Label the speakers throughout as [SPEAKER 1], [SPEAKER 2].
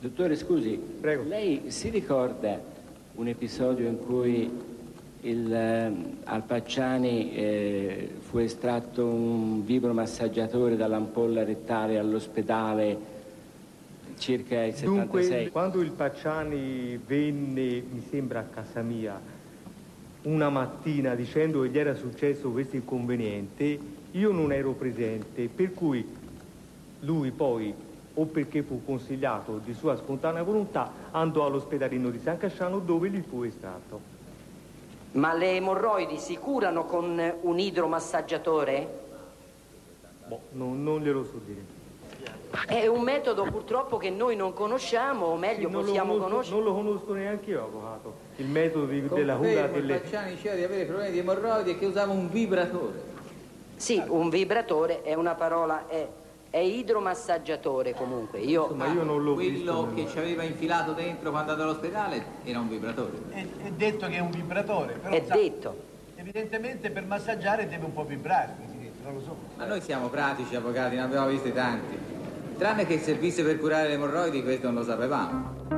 [SPEAKER 1] Dottore, scusi,
[SPEAKER 2] Prego.
[SPEAKER 1] lei si ricorda un episodio in cui il, eh, al Pacciani eh, fu estratto un vibromassaggiatore dall'ampolla rettale all'ospedale circa il 76?
[SPEAKER 2] Dunque, quando il Pacciani venne, mi sembra, a casa mia, una mattina dicendo che gli era successo questo inconveniente, io non ero presente, per cui lui poi, o perché fu consigliato di sua spontanea volontà, andò all'ospedalino di San Casciano dove gli fu estratto.
[SPEAKER 3] Ma le emorroidi si curano con un idromassaggiatore?
[SPEAKER 2] Boh, non, non glielo so dire.
[SPEAKER 3] È un metodo purtroppo che noi non conosciamo, o meglio
[SPEAKER 2] Sì,
[SPEAKER 3] possiamo
[SPEAKER 2] conosco-
[SPEAKER 3] conoscere.
[SPEAKER 2] Non lo conosco neanche io, avvocato. Il metodo di- della cura delle...
[SPEAKER 4] Pacciani diceva di avere problemi di emorroidi e che usava un vibratore.
[SPEAKER 3] Sì, un vibratore è una parola, è, è idromassaggiatore comunque. Io,
[SPEAKER 2] Insomma, io non l'ho visto.
[SPEAKER 4] Quello
[SPEAKER 2] nel-
[SPEAKER 4] che ci aveva infilato dentro quando andò all'ospedale era un vibratore.
[SPEAKER 5] È, è detto che è un vibratore, però
[SPEAKER 3] è
[SPEAKER 5] sa,
[SPEAKER 3] detto.
[SPEAKER 5] evidentemente per massaggiare deve un po' vibrare, non lo so.
[SPEAKER 4] Ma noi siamo pratici avvocati, ne abbiamo visti tanti. Tranne che servisse per curare le emorroidi, questo non lo sapevamo.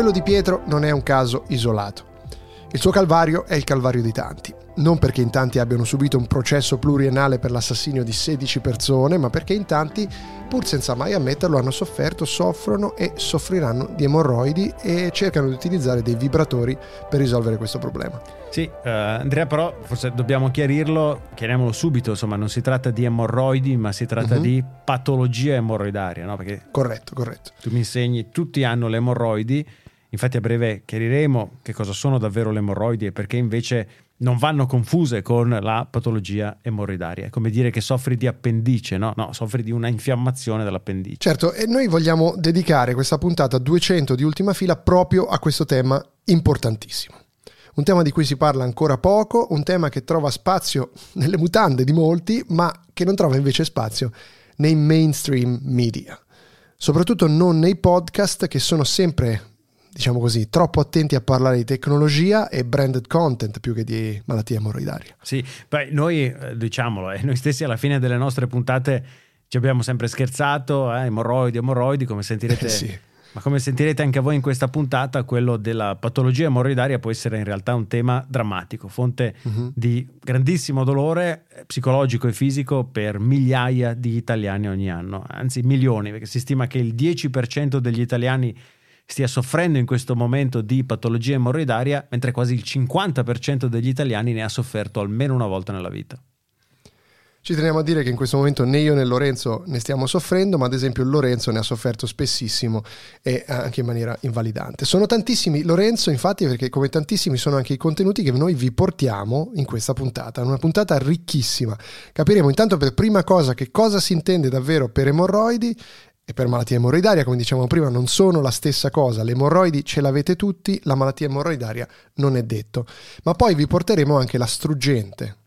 [SPEAKER 6] Quello di Pietro non è un caso isolato. Il suo calvario è il calvario di tanti. Non perché in tanti abbiano subito un processo pluriennale per l'assassinio di 16 persone, ma perché in tanti, pur senza mai ammetterlo, hanno sofferto, soffrono e soffriranno di emorroidi e cercano di utilizzare dei vibratori per risolvere questo problema.
[SPEAKER 7] Sì, eh, Andrea, però forse dobbiamo chiarirlo, chiariamolo subito, insomma, non si tratta di emorroidi, ma si tratta
[SPEAKER 6] Mhm.
[SPEAKER 7] di patologia emorroidaria, no? Perché
[SPEAKER 6] Corretto, corretto.
[SPEAKER 7] tu mi insegni, tutti hanno le emorroidi, infatti a breve chiariremo che cosa sono davvero le emorroidi e perché invece non vanno confuse con la patologia emorroidaria. È come dire che soffri di appendice, no? No, soffri di una infiammazione dell'appendice.
[SPEAKER 6] Certo, e noi vogliamo dedicare questa puntata 200 di ultima fila proprio a questo tema importantissimo. Un tema di cui si parla ancora poco, un tema che trova spazio nelle mutande di molti, ma che non trova invece spazio nei mainstream media. Soprattutto non nei podcast che sono sempre, diciamo così, troppo attenti a parlare di tecnologia e branded content più che di malattia emorroidaria.
[SPEAKER 7] Sì, poi noi, eh, diciamolo, eh, noi stessi alla fine delle nostre puntate ci abbiamo sempre scherzato, eh, emorroidi, emorroidi, come sentirete.
[SPEAKER 6] Eh sì.
[SPEAKER 7] Ma come sentirete anche voi in questa puntata, quello della patologia emorroidaria può essere in realtà un tema drammatico, fonte
[SPEAKER 6] Mhm.
[SPEAKER 7] di grandissimo dolore eh, psicologico e fisico per migliaia di italiani ogni anno, anzi milioni, perché si stima che il 10% degli italiani stia soffrendo in questo momento di patologia emorroidaria, mentre quasi il 50% degli italiani ne ha sofferto almeno una volta nella vita.
[SPEAKER 6] Ci teniamo a dire che in questo momento né io né Lorenzo ne stiamo soffrendo, ma ad esempio Lorenzo ne ha sofferto spessissimo e anche in maniera invalidante. Sono tantissimi Lorenzo, infatti, perché come tantissimi sono anche i contenuti che noi vi portiamo in questa puntata, una puntata ricchissima. Capiremo intanto per prima cosa che cosa si intende davvero per emorroidi e per malattia emorroidaria, come dicevamo prima, non sono la stessa cosa. Le emorroidi ce l'avete tutti, la malattia emorroidaria non è detto. Ma poi vi porteremo anche la struggente,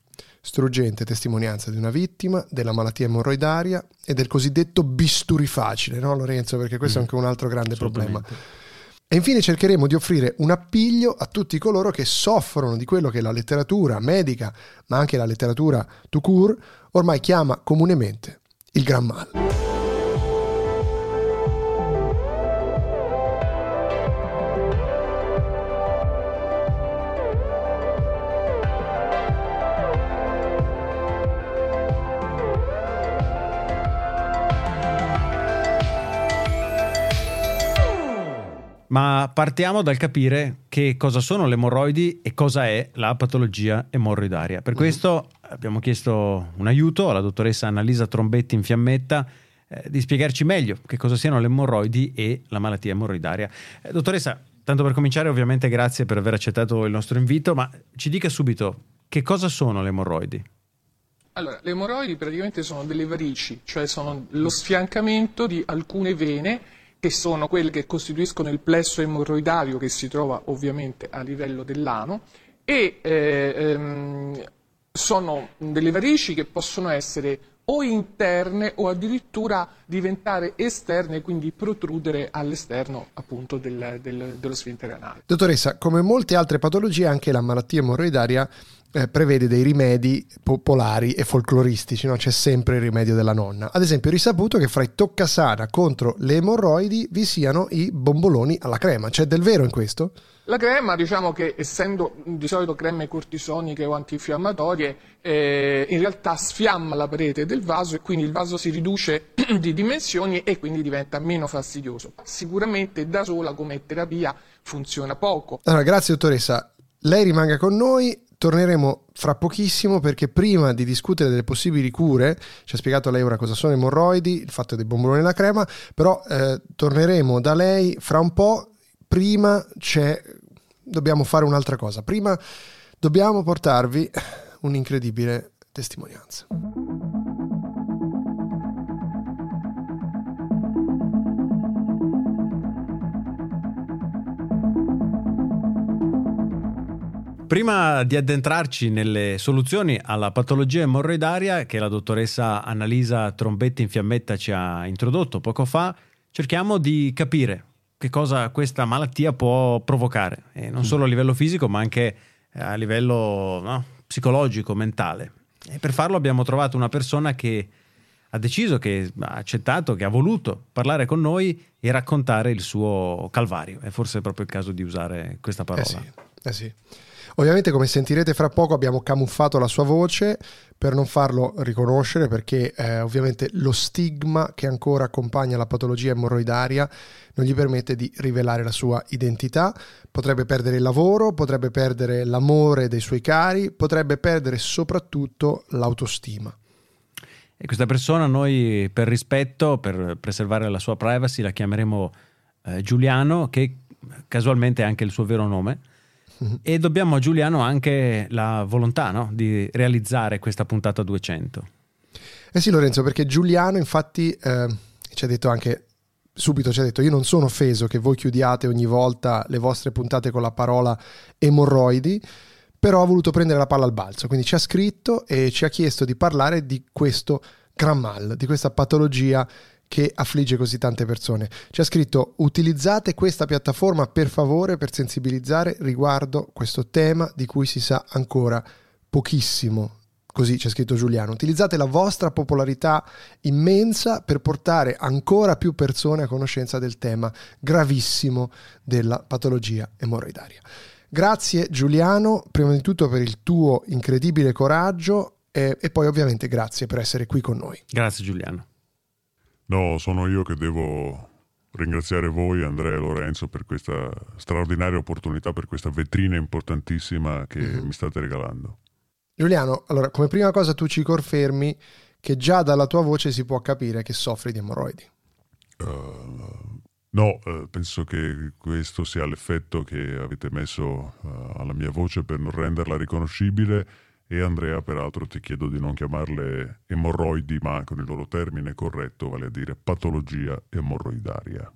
[SPEAKER 6] struggente testimonianza di una vittima della malattia emorroidaria e del cosiddetto bisturi facile, no Lorenzo? Perché questo è anche un altro grande problema. E infine cercheremo di offrire un appiglio a tutti coloro che soffrono di quello che la letteratura medica, ma anche la letteratura tout court, ormai chiama comunemente il gran mal.
[SPEAKER 7] Ma partiamo dal capire che cosa sono le emorroidi e cosa è la patologia emorroidaria. Per questo abbiamo chiesto un aiuto alla dottoressa Annalisa Trombetti in Fiammetta eh, di spiegarci meglio che cosa siano le emorroidi e la malattia emorroidaria. Eh, dottoressa, tanto per cominciare, ovviamente grazie per aver accettato il nostro invito, ma ci dica subito che cosa sono le emorroidi?
[SPEAKER 8] Allora, le emorroidi praticamente sono delle varici, cioè sono lo sfiancamento di alcune vene che sono quelle che costituiscono il plesso emorroidario che si trova ovviamente a livello dell'ano e eh, ehm, sono delle varici che possono essere o interne o addirittura diventare esterne quindi protrudere all'esterno appunto del, del, dello sfintere anale.
[SPEAKER 6] Dottoressa, come molte altre patologie anche la malattia emorroidaria eh, prevede dei rimedi popolari e folcloristici, no? c'è sempre il rimedio della nonna. Ad esempio, è risaputo che fra i toccasana contro le emorroidi vi siano i bomboloni alla crema. C'è del vero in questo?
[SPEAKER 8] La crema, diciamo che essendo di solito creme cortisoniche o antinfiammatorie, eh, in realtà sfiamma la parete del vaso e quindi il vaso si riduce di dimensioni e quindi diventa meno fastidioso. Sicuramente da sola come terapia funziona poco.
[SPEAKER 6] Allora, grazie dottoressa. Lei rimanga con noi, torneremo fra pochissimo perché prima di discutere delle possibili cure, ci ha spiegato lei ora cosa sono emorroidi, il fatto dei bomboloni nella crema, però eh, torneremo da lei fra un po', prima c'è, dobbiamo fare un'altra cosa, prima dobbiamo portarvi un'incredibile testimonianza.
[SPEAKER 7] Prima di addentrarci nelle soluzioni alla patologia emorroidaria che la dottoressa Annalisa Trombetti in Fiammetta ci ha introdotto poco fa, cerchiamo di capire che cosa questa malattia può provocare, e non solo a livello fisico ma anche a livello no, psicologico, mentale. E per farlo abbiamo trovato una persona che ha deciso, che ha accettato, che ha voluto parlare con noi e raccontare il suo calvario. È forse proprio il caso di usare questa parola.
[SPEAKER 6] Eh sì, eh sì. Ovviamente, come sentirete fra poco, abbiamo camuffato la sua voce per non farlo riconoscere, perché eh, ovviamente lo stigma che ancora accompagna la patologia emorroidaria non gli permette di rivelare la sua identità. Potrebbe perdere il lavoro, potrebbe perdere l'amore dei suoi cari, potrebbe perdere soprattutto l'autostima.
[SPEAKER 7] E questa persona noi per rispetto, per preservare la sua privacy, la chiameremo eh, Giuliano, che casualmente è anche il suo vero nome. E dobbiamo a Giuliano anche la volontà no? di realizzare questa puntata 200.
[SPEAKER 6] Eh sì Lorenzo, perché Giuliano infatti eh, ci ha detto anche subito ci ha detto io non sono offeso che voi chiudiate ogni volta le vostre puntate con la parola emorroidi, però ha voluto prendere la palla al balzo, quindi ci ha scritto e ci ha chiesto di parlare di questo gran mal, di questa patologia che affligge così tante persone. Ha scritto utilizzate questa piattaforma per favore per sensibilizzare riguardo questo tema di cui si sa ancora pochissimo. Così c'è scritto Giuliano. Utilizzate la vostra popolarità immensa per portare ancora più persone a conoscenza del tema gravissimo della patologia emorroidaria. Grazie Giuliano, prima di tutto per il tuo incredibile coraggio e, e poi ovviamente grazie per essere qui con noi.
[SPEAKER 7] Grazie Giuliano.
[SPEAKER 9] No, sono io che devo ringraziare voi, Andrea e Lorenzo, per questa straordinaria opportunità, per questa vetrina importantissima che mm-hmm. mi state regalando.
[SPEAKER 6] Giuliano, allora, come prima cosa tu ci confermi che già dalla tua voce si può capire che soffri di emorroidi.
[SPEAKER 9] Uh, no, uh, penso che questo sia l'effetto che avete messo uh, alla mia voce per non renderla riconoscibile e Andrea, peraltro, ti chiedo di non chiamarle emorroidi, ma con il loro termine corretto, vale a dire patologia emorroidaria.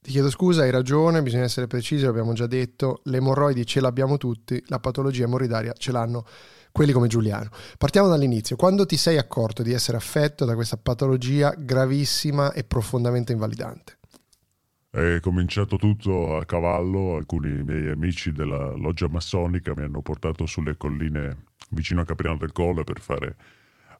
[SPEAKER 6] Ti chiedo scusa, hai ragione, bisogna essere precisi, l'abbiamo già detto, le emorroidi ce l'abbiamo tutti, la patologia emorroidaria ce l'hanno quelli come Giuliano. Partiamo dall'inizio. Quando ti sei accorto di essere affetto da questa patologia gravissima e profondamente invalidante?
[SPEAKER 9] È cominciato tutto a cavallo, alcuni miei amici della loggia massonica mi hanno portato sulle colline vicino a Capriano del Colle per fare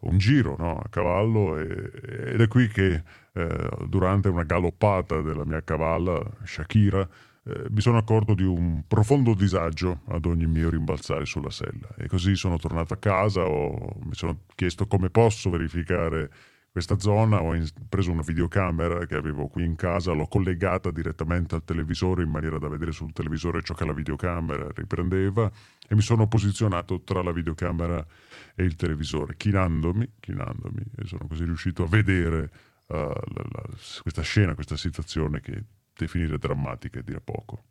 [SPEAKER 9] un giro no? a cavallo e, ed è qui che eh, durante una galoppata della mia cavalla, Shakira, eh, mi sono accorto di un profondo disagio ad ogni mio rimbalzare sulla sella e così sono tornato a casa, ho, mi sono chiesto come posso verificare questa zona, ho preso una videocamera che avevo qui in casa, l'ho collegata direttamente al televisore in maniera da vedere sul televisore ciò che la videocamera riprendeva e mi sono posizionato tra la videocamera e il televisore, chinandomi, chinandomi e sono così riuscito a vedere uh, la, la, questa scena, questa situazione che definire drammatica è dire poco.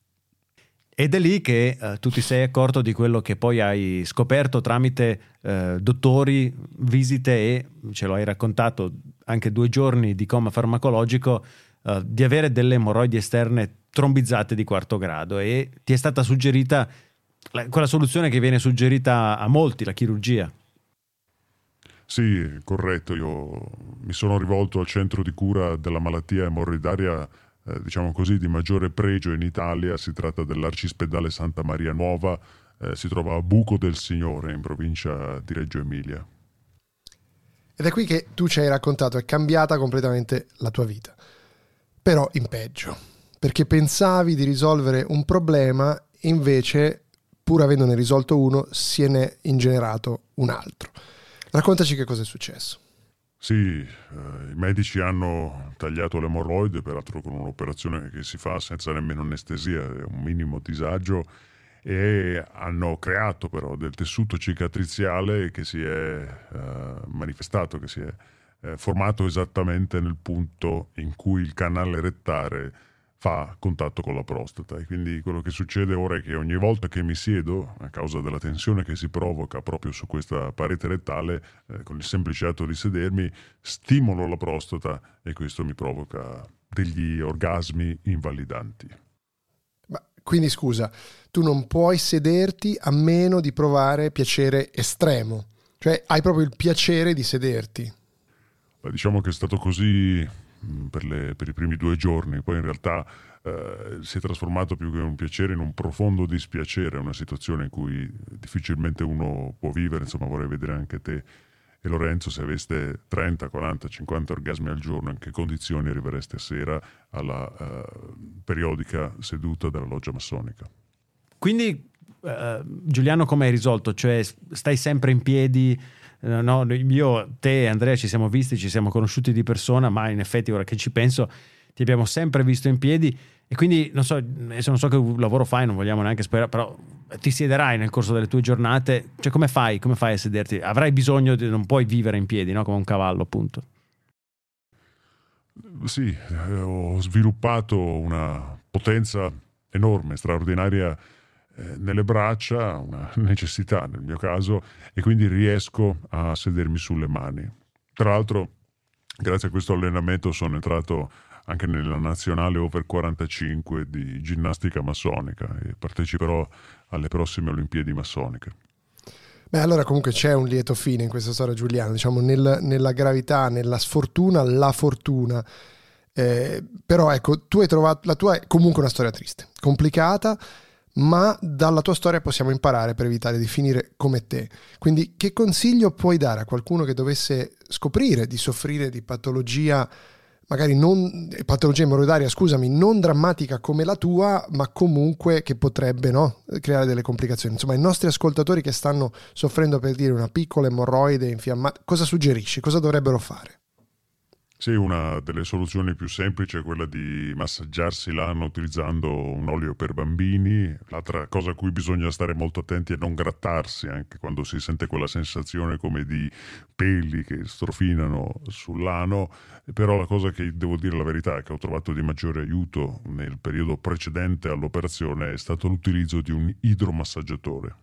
[SPEAKER 7] Ed è lì che eh, tu ti sei accorto di quello che poi hai scoperto tramite eh, dottori, visite e, ce lo hai raccontato, anche due giorni di coma farmacologico, eh, di avere delle emorroidi esterne trombizzate di quarto grado e ti è stata suggerita la, quella soluzione che viene suggerita a molti, la chirurgia.
[SPEAKER 9] Sì, corretto, io mi sono rivolto al centro di cura della malattia emorroidaria eh, diciamo così, di maggiore pregio in Italia, si tratta dell'Arcispedale Santa Maria Nuova, eh, si trova a Buco del Signore, in provincia di Reggio Emilia.
[SPEAKER 6] Ed è qui che tu ci hai raccontato, è cambiata completamente la tua vita, però in peggio, perché pensavi di risolvere un problema invece, pur avendone risolto uno, se ne è ingenerato un altro. Raccontaci che cosa è successo.
[SPEAKER 9] Sì, eh, i medici hanno tagliato l'emorroide, peraltro con un'operazione che si fa senza nemmeno anestesia, è un minimo disagio, e hanno creato però del tessuto cicatriziale che si è eh, manifestato, che si è eh, formato esattamente nel punto in cui il canale rettare fa contatto con la prostata e quindi quello che succede ora è che ogni volta che mi siedo, a causa della tensione che si provoca proprio su questa parete rettale, eh, con il semplice atto di sedermi, stimolo la prostata e questo mi provoca degli orgasmi invalidanti.
[SPEAKER 6] Ma quindi scusa, tu non puoi sederti a meno di provare piacere estremo, cioè hai proprio il piacere di sederti.
[SPEAKER 9] Beh, diciamo che è stato così per, le, per, i primi due giorni, poi in realtà eh, si è trasformato più che un piacere in un profondo dispiacere, una situazione in cui difficilmente uno può vivere, insomma vorrei vedere anche te e Lorenzo se aveste 30, 40, 50 orgasmi al giorno, in che condizioni arrivereste a sera alla uh, periodica seduta della loggia massonica.
[SPEAKER 7] Quindi uh, Giuliano come hai risolto? Cioè stai sempre in piedi? Eh, no, io, te e Andrea ci siamo visti, ci siamo conosciuti di persona, ma in effetti ora che ci penso ti abbiamo sempre visto in piedi e quindi non so, adesso non so che lavoro fai, non vogliamo neanche sperare, però ti siederai nel corso delle tue giornate, cioè come fai, come fai a sederti? Avrai bisogno di, non puoi vivere in piedi, no? come un cavallo appunto.
[SPEAKER 9] Sì, eh, ho sviluppato una potenza enorme, straordinaria eh, nelle braccia, una necessità nel mio caso, e quindi riesco a sedermi sulle mani. Tra l'altro, grazie a questo allenamento sono entrato anche nella nazionale over 45 di ginnastica massonica e parteciperò alle prossime Olimpiadi massoniche.
[SPEAKER 6] Beh, allora comunque c'è un lieto fine in questa storia, Giuliano, diciamo nel, nella gravità, nella sfortuna, la fortuna. Eh, però ecco, tu hai trovato, la tua è comunque una storia triste, complicata, ma dalla tua storia possiamo imparare per evitare di finire come te. Quindi che consiglio puoi dare a qualcuno che dovesse scoprire di soffrire di patologia, magari non patologia emorroidaria, scusami, non drammatica come la tua, ma comunque che potrebbe no, creare delle complicazioni. Insomma, i nostri ascoltatori che stanno soffrendo per dire una piccola emorroide infiammata, cosa suggerisci? Cosa dovrebbero fare?
[SPEAKER 9] Sì, una delle soluzioni più semplici è quella di massaggiarsi l'ano utilizzando un olio per bambini. L'altra cosa a cui bisogna stare molto attenti è non grattarsi anche quando si sente quella sensazione come di peli che strofinano sull'ano. Però la cosa che devo dire la verità che ho trovato di maggiore aiuto nel periodo precedente all'operazione è stato l'utilizzo di un idromassaggiatore.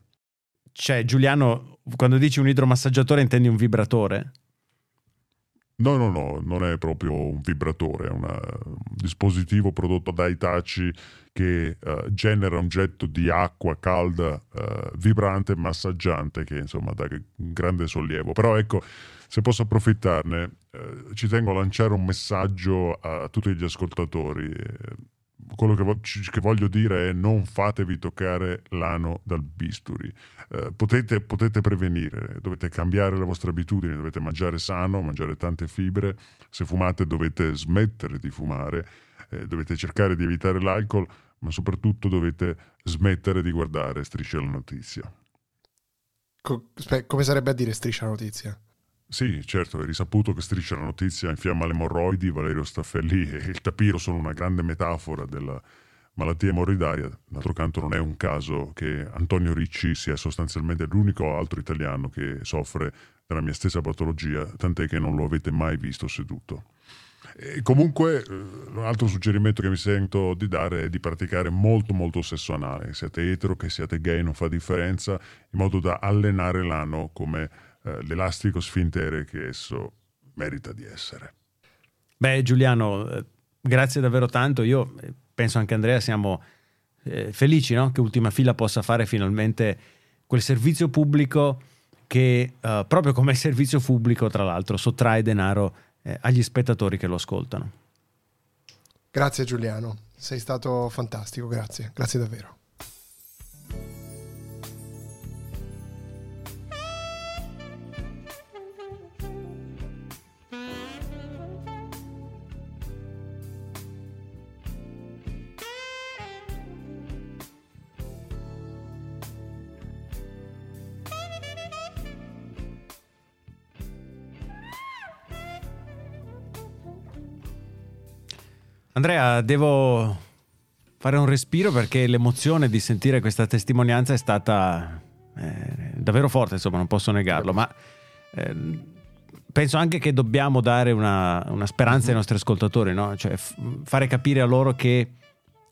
[SPEAKER 7] Cioè, Giuliano, quando dici un idromassaggiatore intendi un vibratore?
[SPEAKER 9] No, no, no, non è proprio un vibratore, è una, un dispositivo prodotto da Itachi che uh, genera un getto di acqua calda, uh, vibrante, massaggiante, che insomma dà grande sollievo. Però ecco, se posso approfittarne, uh, ci tengo a lanciare un messaggio a tutti gli ascoltatori quello che, vo- che, voglio dire è non fatevi toccare l'ano dal bisturi. Eh, potete, potete, prevenire, dovete cambiare le vostre abitudini, dovete mangiare sano, mangiare tante fibre. Se fumate dovete smettere di fumare, eh, dovete cercare di evitare l'alcol, ma soprattutto dovete smettere di guardare Striscia la notizia.
[SPEAKER 6] Co- come sarebbe a dire Striscia la notizia?
[SPEAKER 9] Sì, certo, è risaputo che Striscia la notizia infiamma le emorroidi, Valerio Staffelli e il tapiro sono una grande metafora della malattia emorroidaria. D'altro canto non è un caso che Antonio Ricci sia sostanzialmente l'unico altro italiano che soffre della mia stessa patologia, tant'è che non lo avete mai visto seduto. E comunque, eh, un altro suggerimento che mi sento di dare è di praticare molto molto sesso anale, siate etero, che siate gay, non fa differenza, in modo da allenare l'ano come eh, l'elastico sfintere che esso merita di essere.
[SPEAKER 7] Beh, Giuliano, eh, grazie davvero tanto. Io eh, penso anche Andrea siamo eh, felici no? che Ultima Fila possa fare finalmente quel servizio pubblico che, eh, proprio come servizio pubblico, tra l'altro, sottrae denaro eh, agli spettatori che lo ascoltano.
[SPEAKER 6] Grazie Giuliano, sei stato fantastico, grazie, grazie davvero.
[SPEAKER 7] Andrea, devo fare un respiro perché l'emozione di sentire questa testimonianza è stata eh, davvero forte, insomma, non posso negarlo, ma eh, penso anche che dobbiamo dare una, una speranza ai nostri ascoltatori, no? cioè f- fare capire a loro che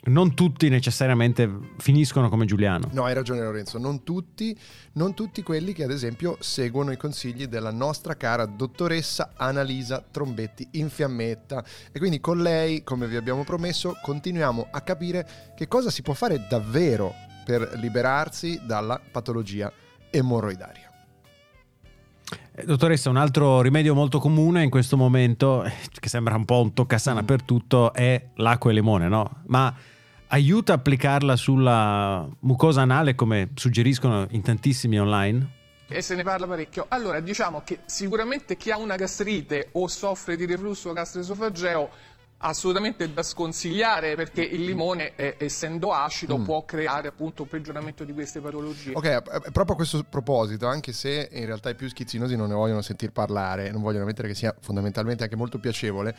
[SPEAKER 7] non tutti necessariamente finiscono come Giuliano.
[SPEAKER 6] No, hai ragione Lorenzo, non tutti, non tutti quelli che ad esempio seguono i consigli della nostra cara dottoressa Annalisa Trombetti in fiammetta e quindi con lei, come vi abbiamo promesso, continuiamo a capire che cosa si può fare davvero per liberarsi dalla patologia emorroidaria.
[SPEAKER 7] Eh, Dottoressa, un altro rimedio molto comune in questo momento, eh, che sembra un po' un toccasana per tutto, è l'acqua e limone, no? Ma aiuta applicarla sulla mucosa anale come suggeriscono in tantissimi online?
[SPEAKER 8] E se ne parla parecchio. Allora, diciamo che sicuramente chi ha una gastrite o soffre di reflusso gastroesofageo assolutamente da sconsigliare perché il limone, eh, essendo acido,
[SPEAKER 6] Mm.
[SPEAKER 8] può creare appunto un peggioramento di queste patologie.
[SPEAKER 6] Ok, eh, proprio a questo proposito, anche se in realtà i più schizzinosi non ne vogliono sentir parlare, non vogliono ammettere che sia fondamentalmente anche molto piacevole,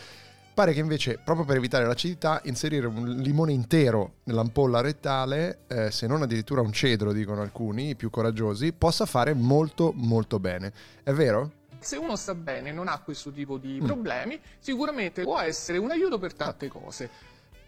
[SPEAKER 6] pare che invece, proprio per evitare l'acidità, inserire un limone intero nell'ampolla rettale, eh, se non addirittura un cedro, dicono alcuni, i più coraggiosi, possa fare molto molto bene. È vero?
[SPEAKER 8] Se uno sta bene e non ha questo tipo di
[SPEAKER 6] Mm.
[SPEAKER 8] problemi, sicuramente può essere un aiuto per tante cose.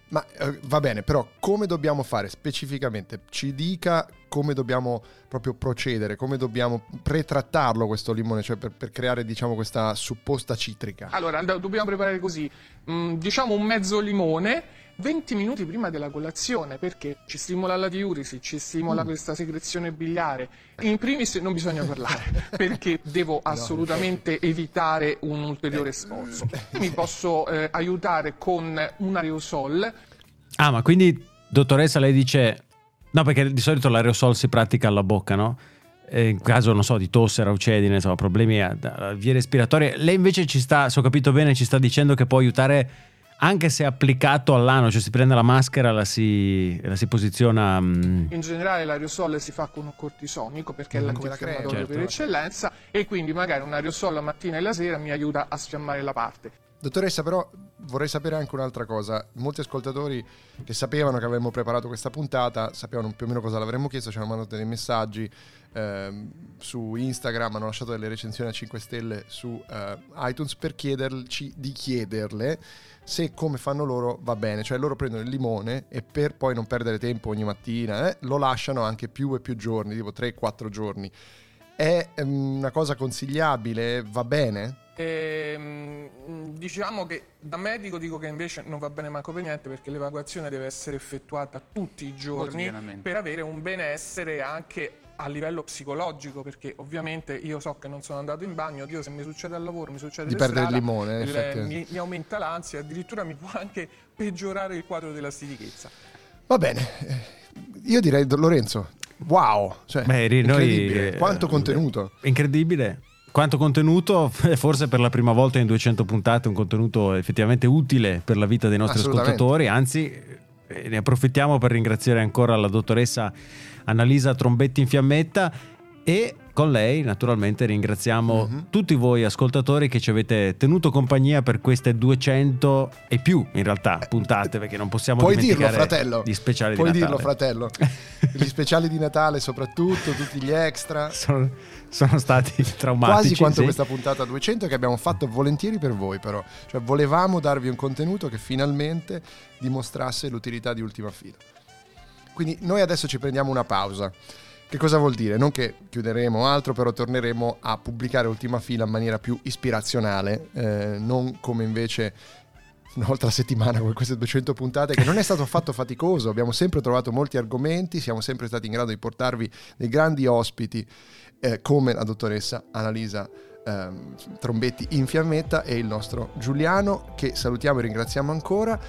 [SPEAKER 6] Ma eh, va bene, però come dobbiamo fare specificamente? Ci dica come dobbiamo proprio procedere, come dobbiamo pretrattarlo questo limone, cioè per, per creare diciamo questa supposta citrica.
[SPEAKER 8] Allora, dobbiamo preparare così, mm, diciamo un mezzo limone 20 minuti prima della colazione, perché ci stimola la diurisi, ci stimola
[SPEAKER 6] Mm.
[SPEAKER 8] questa secrezione biliare. In primis non bisogna parlare, perché devo assolutamente evitare un ulteriore sforzo. Mi posso eh, aiutare con un aerosol,
[SPEAKER 7] Ah, ma quindi, dottoressa, lei dice... No, perché di solito l'aerosol si pratica alla bocca, no? In caso, non so, di tosse, raucedine, insomma, problemi a, a vie respiratorie. Lei invece ci sta, se ho capito bene, ci sta dicendo che può aiutare anche se applicato all'ano, cioè si prende la maschera, la si, la si posiziona... mm,
[SPEAKER 8] In generale l'aerosol si fa con un cortisonico perché è
[SPEAKER 6] Mm, la
[SPEAKER 8] l'antinfiammatorio
[SPEAKER 6] crema,
[SPEAKER 8] per
[SPEAKER 6] certo.
[SPEAKER 8] eccellenza e quindi magari un aerosol la mattina e la sera mi aiuta a sfiammare la parte.
[SPEAKER 6] Dottoressa, però vorrei sapere anche un'altra cosa. Molti ascoltatori che sapevano che avremmo preparato questa puntata, sapevano più o meno cosa l'avremmo chiesto, ci hanno mandato dei messaggi ehm, su Instagram, hanno lasciato delle recensioni a 5 stelle su eh, iTunes per chiederci di chiederle se come fanno loro va bene, cioè loro prendono il limone e per poi non perdere tempo ogni mattina eh, lo lasciano anche più e più giorni, tipo 3-4 giorni. È ehm, una cosa consigliabile? Va bene?
[SPEAKER 8] Ehm, diciamo che da medico dico che invece non va bene manco per niente perché l'evacuazione deve essere effettuata tutti i giorni per avere un benessere anche a livello psicologico perché ovviamente io so che non sono andato in bagno, io se mi succede al lavoro, mi succede
[SPEAKER 6] Di
[SPEAKER 8] per
[SPEAKER 6] perdere il limone,
[SPEAKER 8] il- mi, mi aumenta l'ansia, addirittura mi può anche peggiorare il quadro della stitichezza.
[SPEAKER 6] Va bene, io direi Lorenzo, wow, cioè,
[SPEAKER 7] Beh, noi,
[SPEAKER 6] incredibile.
[SPEAKER 7] eh,
[SPEAKER 6] quanto contenuto.
[SPEAKER 7] Incredibile. Quanto contenuto, forse per la prima volta in 200 puntate, un contenuto effettivamente utile per la vita dei nostri ascoltatori. Anzi, ne approfittiamo per ringraziare ancora la dottoressa Annalisa Trombetti in fiammetta E con lei naturalmente ringraziamo
[SPEAKER 6] Mhm.
[SPEAKER 7] tutti voi ascoltatori che ci avete tenuto compagnia per queste 200 e più in realtà puntate perché non possiamo
[SPEAKER 6] Puoi dirlo, fratello.
[SPEAKER 7] gli speciali
[SPEAKER 6] Puoi
[SPEAKER 7] di
[SPEAKER 6] dirlo,
[SPEAKER 7] Natale.
[SPEAKER 6] fratello. Gli speciali di Natale, soprattutto, tutti gli extra.
[SPEAKER 7] sono, sono stati traumatici.
[SPEAKER 6] Quasi quanto
[SPEAKER 7] sì.
[SPEAKER 6] questa puntata 200 che abbiamo fatto volentieri per voi, però. Cioè, volevamo darvi un contenuto che finalmente dimostrasse l'utilità di ultima fila. Quindi noi adesso ci prendiamo una pausa. Che cosa vuol dire? Non che chiuderemo altro, però torneremo a pubblicare ultima fila in maniera più ispirazionale, eh, non come invece una volta alla settimana con queste 200 puntate, che non è stato affatto faticoso. Abbiamo sempre trovato molti argomenti, siamo sempre stati in grado di portarvi dei grandi ospiti eh, come la dottoressa Annalisa ehm, Trombetti in fiammetta e il nostro Giuliano, che salutiamo e ringraziamo ancora.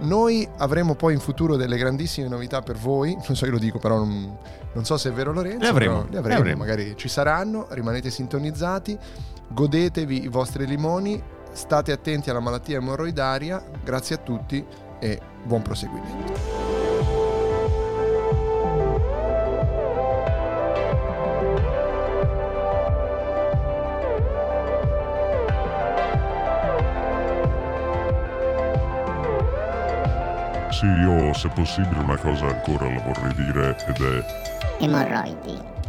[SPEAKER 6] Noi avremo poi in futuro delle grandissime novità per voi, non so io lo dico, però non, non so se è vero Lorenzo,
[SPEAKER 7] Le avremo,
[SPEAKER 6] le
[SPEAKER 7] le
[SPEAKER 6] avremo,
[SPEAKER 7] avremo.
[SPEAKER 6] magari ci saranno, rimanete sintonizzati, godetevi i vostri limoni, state attenti alla malattia emorroidaria, grazie a tutti e buon proseguimento.
[SPEAKER 9] Sì, io se possibile una cosa ancora la vorrei dire ed è
[SPEAKER 10] Emorroidi.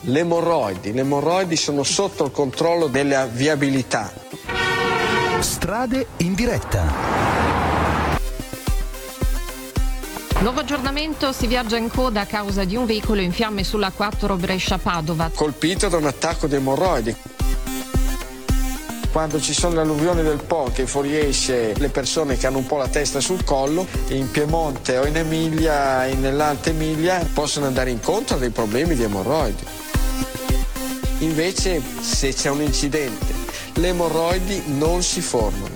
[SPEAKER 11] Le emorroidi, le emorroidi sono sotto il controllo della viabilità.
[SPEAKER 12] Strade in diretta.
[SPEAKER 13] Nuovo aggiornamento, si viaggia in coda a causa di un veicolo in fiamme sulla 4 Brescia-Padova.
[SPEAKER 11] colpito da un attacco di emorroidi. Quando ci sono le alluvioni del Po che fuoriesce le persone che hanno un po' la testa sul collo, in Piemonte o in Emilia, e nell'Alta Emilia, possono andare incontro a dei problemi di emorroidi. Invece se c'è un incidente, le emorroidi non si formano.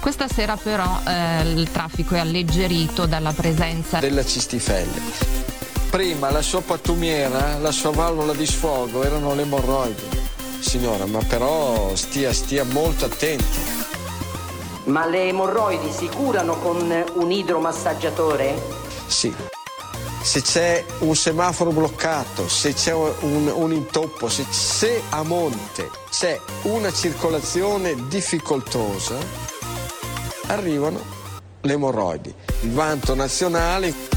[SPEAKER 13] Questa sera però eh, il traffico è alleggerito dalla presenza
[SPEAKER 11] della cistifelle. Prima la sua pattumiera, la sua valvola di sfogo erano le emorroidi. Signora, ma però stia, stia molto attenta.
[SPEAKER 3] Ma le emorroidi si curano con un idromassaggiatore?
[SPEAKER 11] Sì. Se c'è un semaforo bloccato, se c'è un, un intoppo, se, se a monte c'è una circolazione difficoltosa, arrivano le emorroidi. Il vanto nazionale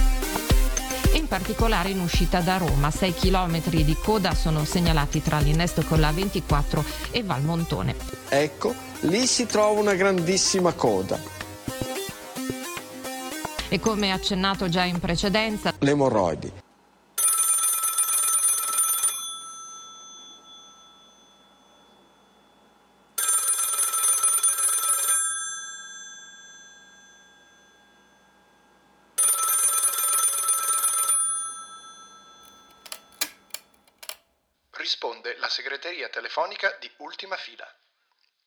[SPEAKER 13] e in particolare in uscita da Roma. 6 km di coda sono segnalati tra l'innesto con la 24 e Valmontone.
[SPEAKER 11] Ecco, lì si trova una grandissima coda.
[SPEAKER 13] E come accennato già in precedenza,
[SPEAKER 11] Le emorroidi.
[SPEAKER 6] Risponde la segreteria telefonica di Ultima Fila.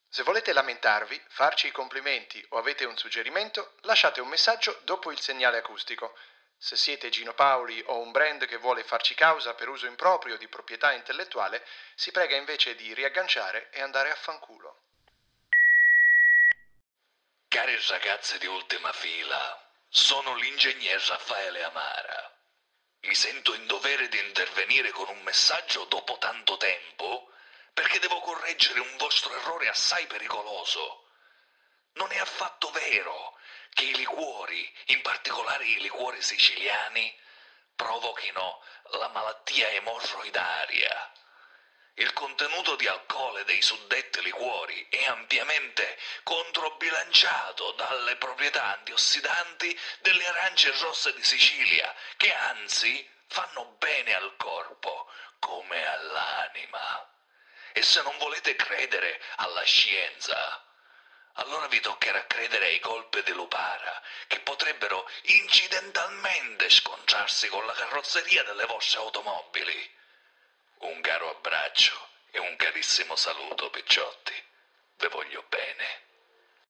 [SPEAKER 6] Se volete lamentarvi, farci i complimenti o avete un suggerimento, lasciate un messaggio dopo il segnale acustico. Se siete Gino Paoli o un brand che vuole farci causa per uso improprio di proprietà intellettuale, si prega invece di riagganciare e andare a fanculo.
[SPEAKER 14] Cari ragazzi di ultima fila, sono l'ingegner Raffaele Amara. Mi sento in dovere di intervenire con un messaggio dopo tanto tempo perché devo correggere un vostro errore assai pericoloso. Non è affatto vero che i liquori, in particolare i liquori siciliani, provochino la malattia emorroidaria. Il contenuto di alcole dei suddetti liquori è ampiamente controbilanciato dalle proprietà antiossidanti delle arance rosse di Sicilia, che anzi fanno bene al corpo come all'anima. E se non volete credere alla scienza, allora vi toccherà credere ai colpi di Lupara, che potrebbero incidentalmente scontrarsi con la carrozzeria delle vostre automobili. Un caro abbraccio e un carissimo saluto, picciotti. Ve voglio bene.